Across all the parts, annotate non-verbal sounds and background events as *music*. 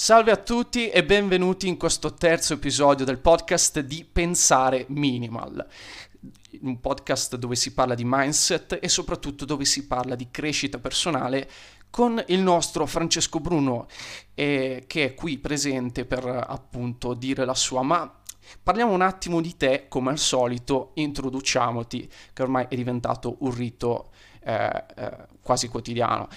Salve a tutti e benvenuti in questo terzo episodio del podcast di Pensare Minimal, un podcast dove si parla di mindset e soprattutto dove si parla di crescita personale con il nostro Francesco Bruno eh, che è qui presente per appunto dire la sua. Ma Parliamo un attimo di te, come al solito, introduciamoti, che ormai è diventato un rito eh, eh, quasi quotidiano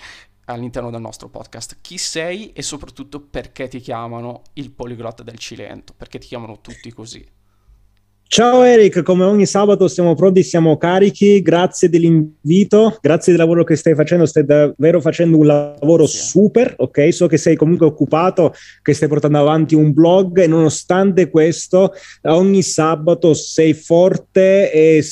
all'interno del nostro podcast. Chi sei e soprattutto perché ti chiamano il poliglotta del Cilento? Perché ti chiamano tutti così? Ciao Eric, come ogni sabato siamo pronti, siamo carichi, grazie dell'invito, grazie del lavoro che stai facendo, stai davvero facendo un lavoro super, ok? So che sei comunque occupato, che stai portando avanti un blog e nonostante questo ogni sabato sei forte e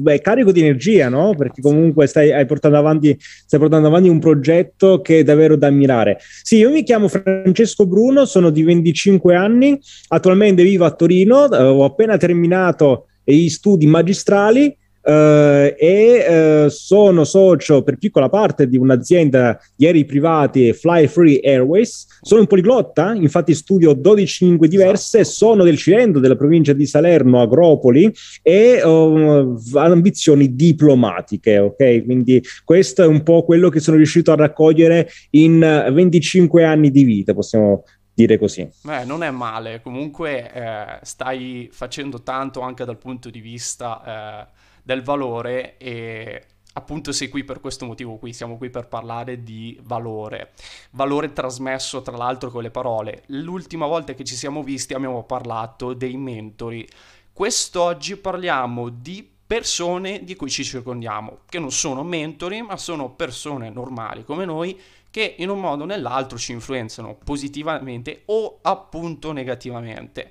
beh, carico di energia, no? Perché comunque stai, portando avanti, stai portando avanti un progetto che è davvero da ammirare. Sì, io mi chiamo Francesco Bruno, sono di 25 anni, attualmente vivo a Torino, ho appena terminato terminato gli studi magistrali Uh, e uh, sono socio per piccola parte di un'azienda di aerei privati Fly Free Airways. Sono un poliglotta, infatti studio 12 lingue diverse, esatto. sono del Cilento, della provincia di Salerno, Agropoli e ho ambizioni diplomatiche, ok? Quindi questo è un po' quello che sono riuscito a raccogliere in 25 anni di vita, possiamo dire così. Beh, non è male, comunque eh, stai facendo tanto anche dal punto di vista eh, del valore e appunto sei qui per questo motivo qui, siamo qui per parlare di valore, valore trasmesso tra l'altro con le parole. L'ultima volta che ci siamo visti abbiamo parlato dei mentori, quest'oggi parliamo di persone di cui ci circondiamo, che non sono mentori ma sono persone normali come noi che in un modo o nell'altro ci influenzano positivamente o appunto negativamente.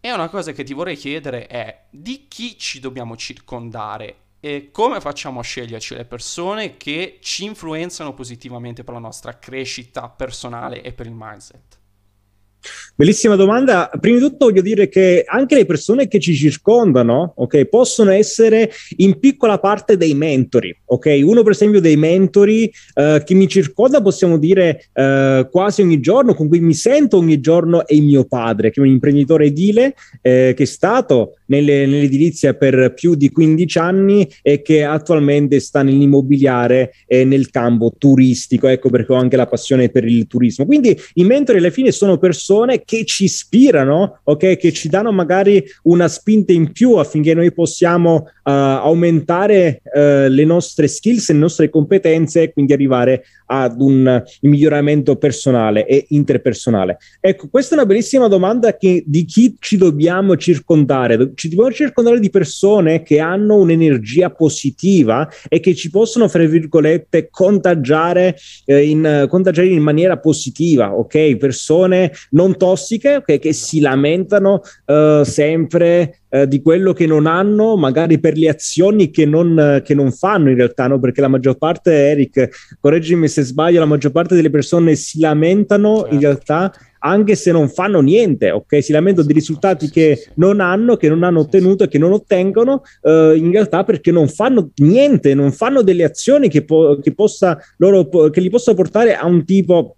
E una cosa che ti vorrei chiedere è di chi ci dobbiamo circondare e come facciamo a sceglierci le persone che ci influenzano positivamente per la nostra crescita personale e per il mindset? Bellissima domanda. Prima di tutto voglio dire che anche le persone che ci circondano, ok, possono essere in piccola parte dei mentori, ok? Uno per esempio dei mentori uh, che mi circonda, possiamo dire uh, quasi ogni giorno, con cui mi sento ogni giorno, è mio padre, che è un imprenditore edile eh, che è stato nelle, nell'edilizia per più di 15 anni e che attualmente sta nell'immobiliare e nel campo turistico. Ecco perché ho anche la passione per il turismo. Quindi i mentori alla fine sono persone che ci ispirano, ok? Che ci danno magari una spinta in più affinché noi possiamo uh, aumentare uh, le nostre skills, le nostre competenze e quindi arrivare ad un miglioramento personale e interpersonale. Ecco, questa è una bellissima domanda che, di chi ci dobbiamo circondare ci dobbiamo circondare di persone che hanno un'energia positiva e che ci possono, fra virgolette, contagiare, eh, in, contagiare in maniera positiva, ok? Persone non tossiche okay, che si lamentano uh, sempre uh, di quello che non hanno, magari per le azioni che non, che non fanno in realtà, no? Perché la maggior parte, Eric, correggimi se sbaglio, la maggior parte delle persone si lamentano certo. in realtà anche se non fanno niente, ok? Si lamentano di risultati che non hanno, che non hanno ottenuto e che non ottengono, eh, in realtà perché non fanno niente, non fanno delle azioni che, po- che, possa loro, che li possa portare a un tipo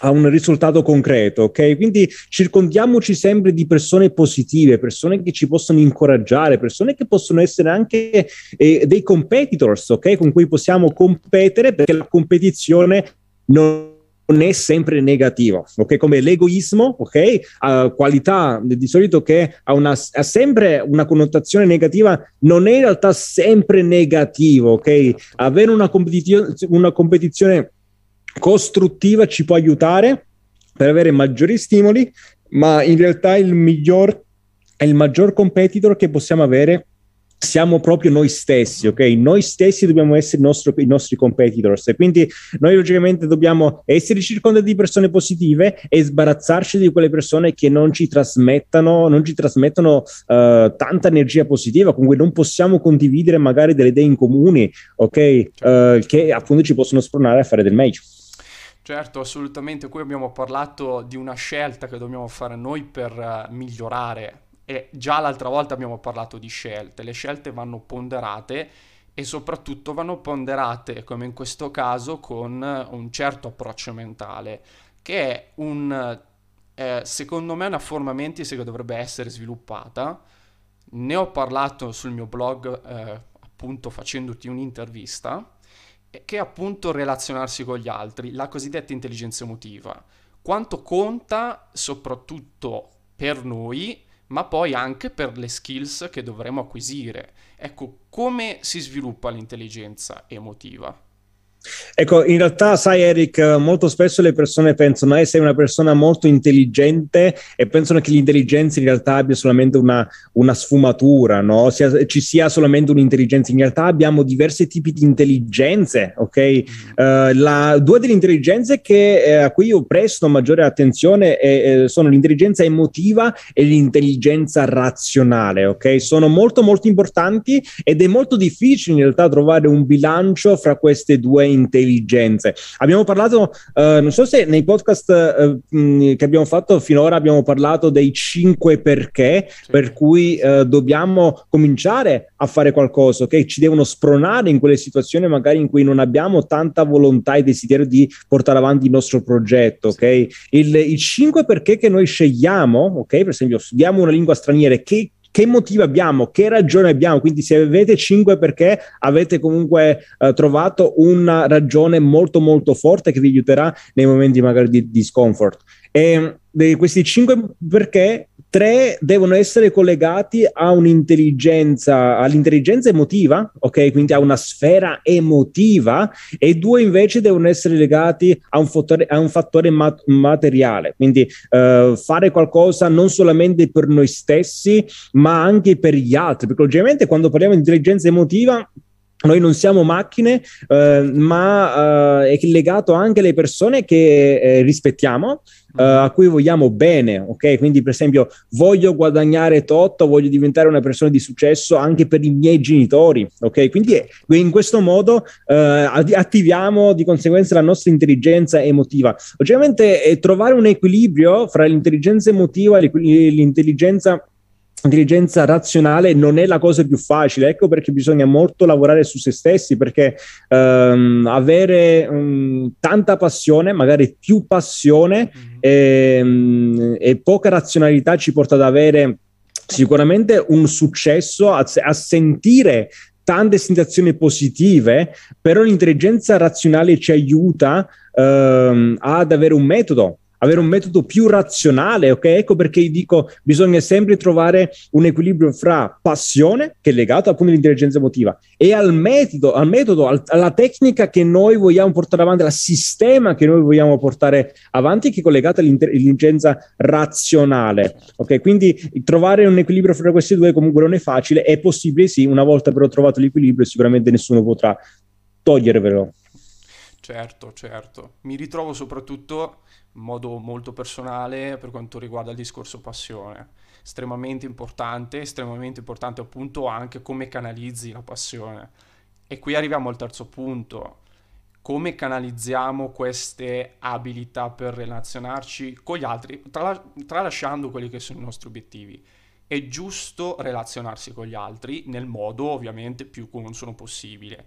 a un risultato concreto, ok? Quindi circondiamoci sempre di persone positive, persone che ci possono incoraggiare, persone che possono essere anche eh, dei competitors, ok? Con cui possiamo competere perché la competizione non non è sempre negativo, ok? Come l'egoismo, ok? Ha qualità di solito che ha, una, ha sempre una connotazione negativa, non è in realtà sempre negativo, ok? Avere una, competizio- una competizione costruttiva ci può aiutare per avere maggiori stimoli, ma in realtà il miglior è il maggior competitor che possiamo avere siamo proprio noi stessi, ok? Noi stessi dobbiamo essere i nostri, i nostri competitors e quindi noi logicamente dobbiamo essere circondati di persone positive e sbarazzarci di quelle persone che non ci trasmettano, non ci trasmettono uh, tanta energia positiva, con cui non possiamo condividere magari delle idee in comuni, ok? Uh, che appunto ci possono spronare a fare del meglio. Certo, assolutamente. Qui abbiamo parlato di una scelta che dobbiamo fare noi per uh, migliorare e già l'altra volta abbiamo parlato di scelte, le scelte vanno ponderate e soprattutto vanno ponderate, come in questo caso, con un certo approccio mentale, che è un eh, secondo me una forma mentis che dovrebbe essere sviluppata. Ne ho parlato sul mio blog, eh, appunto facendoti un'intervista, che è appunto relazionarsi con gli altri, la cosiddetta intelligenza emotiva. Quanto conta soprattutto per noi, ma poi anche per le skills che dovremo acquisire. Ecco, come si sviluppa l'intelligenza emotiva? Ecco, in realtà, sai Eric, molto spesso le persone pensano, eh, sei una persona molto intelligente e pensano che l'intelligenza in realtà abbia solamente una, una sfumatura, no? Sia, ci sia solamente un'intelligenza. In realtà abbiamo diversi tipi di intelligenze, ok? Uh, la, due delle intelligenze che, eh, a cui io presto maggiore attenzione eh, sono l'intelligenza emotiva e l'intelligenza razionale, ok? Sono molto molto importanti ed è molto difficile in realtà trovare un bilancio fra queste due intelligenze intelligenze. Abbiamo parlato, uh, non so se nei podcast uh, mh, che abbiamo fatto finora abbiamo parlato dei cinque perché, sì. per cui uh, dobbiamo cominciare a fare qualcosa, ok? Ci devono spronare in quelle situazioni magari in cui non abbiamo tanta volontà e desiderio di portare avanti il nostro progetto, ok? Il, i cinque perché che noi scegliamo, ok? Per esempio, studiamo una lingua straniera, che che motivo abbiamo, che ragione abbiamo. Quindi se avete 5 perché avete comunque eh, trovato una ragione molto molto forte che vi aiuterà nei momenti magari di discomfort. E di questi 5 perché tre devono essere collegati all'intelligenza emotiva, ok? Quindi a una sfera emotiva, e due invece devono essere legati a un fattore, a un fattore mat- materiale. Quindi uh, fare qualcosa non solamente per noi stessi, ma anche per gli altri, perché ovviamente quando parliamo di intelligenza emotiva noi non siamo macchine, eh, ma eh, è legato anche alle persone che eh, rispettiamo, eh, a cui vogliamo bene, ok? Quindi, per esempio, voglio guadagnare tot, voglio diventare una persona di successo anche per i miei genitori, ok? Quindi, eh, in questo modo eh, attiviamo di conseguenza la nostra intelligenza emotiva. Ovviamente, trovare un equilibrio fra l'intelligenza emotiva e l'intelligenza intelligenza razionale non è la cosa più facile, ecco perché bisogna molto lavorare su se stessi, perché um, avere um, tanta passione, magari più passione mm-hmm. e, um, e, poca razionalità ci porta ad avere sicuramente un successo, a, a sentire tante sensazioni positive, però l'intelligenza razionale ci aiuta ad avere un metodo avere un metodo più razionale, ok? Ecco perché dico bisogna sempre trovare un equilibrio fra passione, che è legato appunto all'intelligenza emotiva, e al metodo, al metodo al, alla tecnica che noi vogliamo portare avanti, al sistema che noi vogliamo portare avanti, che è collegato all'intelligenza razionale, ok? Quindi trovare un equilibrio fra questi due comunque non è facile, è possibile sì, una volta però trovato l'equilibrio sicuramente nessuno potrà togliervelo. Certo, certo. Mi ritrovo soprattutto modo molto personale per quanto riguarda il discorso passione. Estremamente importante, estremamente importante appunto anche come canalizzi la passione. E qui arriviamo al terzo punto. Come canalizziamo queste abilità per relazionarci con gli altri, tra- tralasciando quelli che sono i nostri obiettivi. È giusto relazionarsi con gli altri nel modo ovviamente più consono possibile.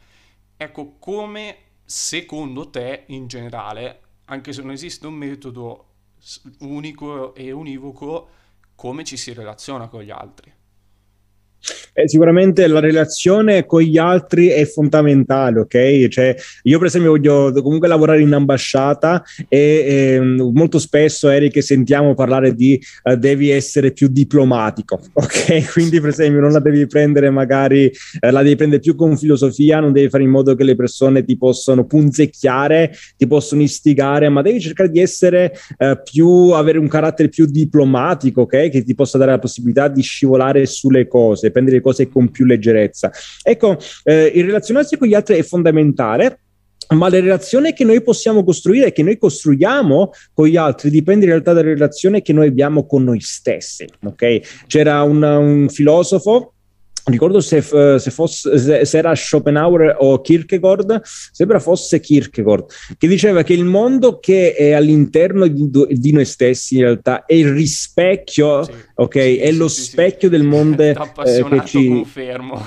Ecco, come secondo te in generale anche se non esiste un metodo unico e univoco, come ci si relaziona con gli altri. Eh, sicuramente la relazione con gli altri è fondamentale, ok? Cioè, io per esempio voglio comunque lavorare in ambasciata e eh, molto spesso Eric sentiamo parlare di uh, devi essere più diplomatico, *laughs* ok? Quindi per esempio non la devi prendere magari, eh, la devi prendere più con filosofia, non devi fare in modo che le persone ti possano punzecchiare, ti possono istigare, ma devi cercare di essere uh, più, avere un carattere più diplomatico, ok? Che ti possa dare la possibilità di scivolare sulle cose prendere le cose con più leggerezza. Ecco, eh, il relazionarsi con gli altri è fondamentale ma le relazioni che noi possiamo costruire, che noi costruiamo con gli altri, dipende in realtà dalla relazione che noi abbiamo con noi stessi. Ok? C'era un, un filosofo ricordo se, se, fosse, se, era Schopenhauer o Kierkegaard, sembra fosse Kierkegaard, che diceva che il mondo che è all'interno di, di noi stessi in realtà è il rispecchio, sì, ok? Sì, è sì, lo specchio del mondo *laughs* *laughs* eh, che ci... confermo.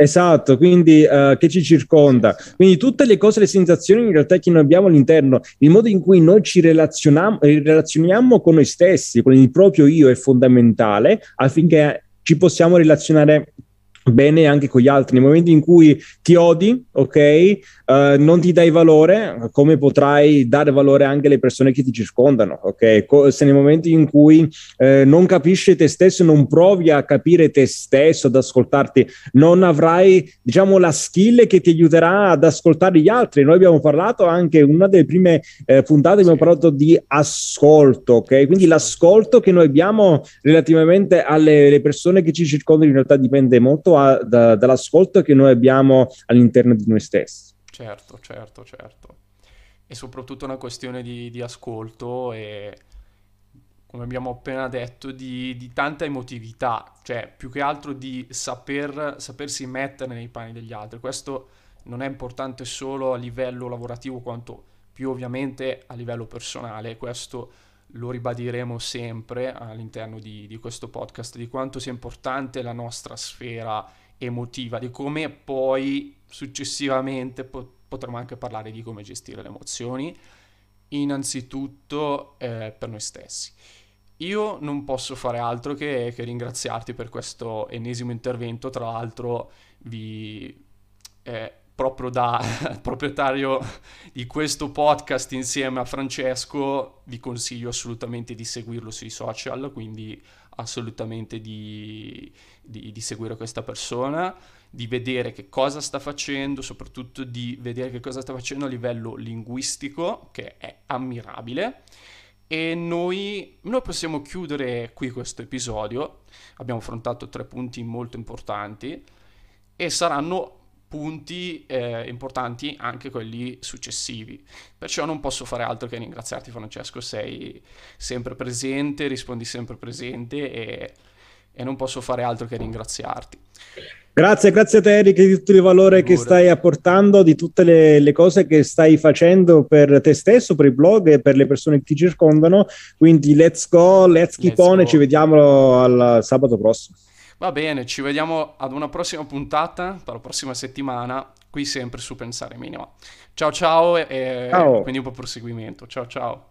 Esatto, quindi uh, che ci circonda. Quindi tutte le cose, le sensazioni in realtà che noi abbiamo all'interno, il modo in cui noi ci relazioniamo, relazioniamo con noi stessi, con il proprio io è fondamentale affinché ci possiamo relazionare bene anche con gli altri. Nei momenti in cui ti odi, ok, uh, non ti dai valore, come potrai dare valore anche alle persone che ti circondano, ok? Co- se nei momenti in cui uh, non capisci te stesso, non provi a capire te stesso, ad ascoltarti, non avrai, diciamo, la skill che ti aiuterà ad ascoltare gli altri. Noi abbiamo parlato anche, una delle prime eh, puntate, abbiamo parlato di ascolto, ok? Quindi l'ascolto che noi abbiamo relativamente alle persone che ci circondano in realtà dipende molto a, da, dall'ascolto che noi abbiamo all'interno di noi stessi. Certo, certo, certo. E soprattutto una questione di, di ascolto e, come abbiamo appena detto, di, di, tanta emotività, cioè più che altro di saper, sapersi mettere nei panni degli altri. Questo non è importante solo a livello lavorativo quanto più ovviamente a livello personale. Questo lo ribadiremo sempre all'interno di, di, questo podcast, di quanto sia importante la nostra sfera emotiva, di come poi successivamente po- potremo anche parlare di come gestire le emozioni, innanzitutto eh, per noi stessi. Io non posso fare altro che, che, ringraziarti per questo ennesimo intervento, tra l'altro vi... Eh, proprio da *laughs* proprietario di questo podcast insieme a Francesco, vi consiglio assolutamente di seguirlo sui social, quindi assolutamente di, di, di, seguire questa persona, di vedere che cosa sta facendo, soprattutto di vedere che cosa sta facendo a livello linguistico, che è ammirabile. E noi, noi possiamo chiudere qui questo episodio. Abbiamo affrontato tre punti molto importanti e saranno punti eh, importanti anche quelli successivi. Perciò non posso fare altro che ringraziarti Francesco, sei sempre presente, rispondi sempre presente e, e non posso fare altro che ringraziarti. Grazie, grazie a te Eric di tutto il valore che stai apportando, di tutte le, le, cose che stai facendo per te stesso, per il blog e per le persone che ti circondano. Quindi let's go, let's keep let's on go. e ci vediamo al sabato prossimo. Va bene, ci vediamo ad una prossima puntata, per la prossima settimana, qui sempre su Pensare Minima. Ciao ciao e, ciao. quindi un po' proseguimento. Ciao ciao.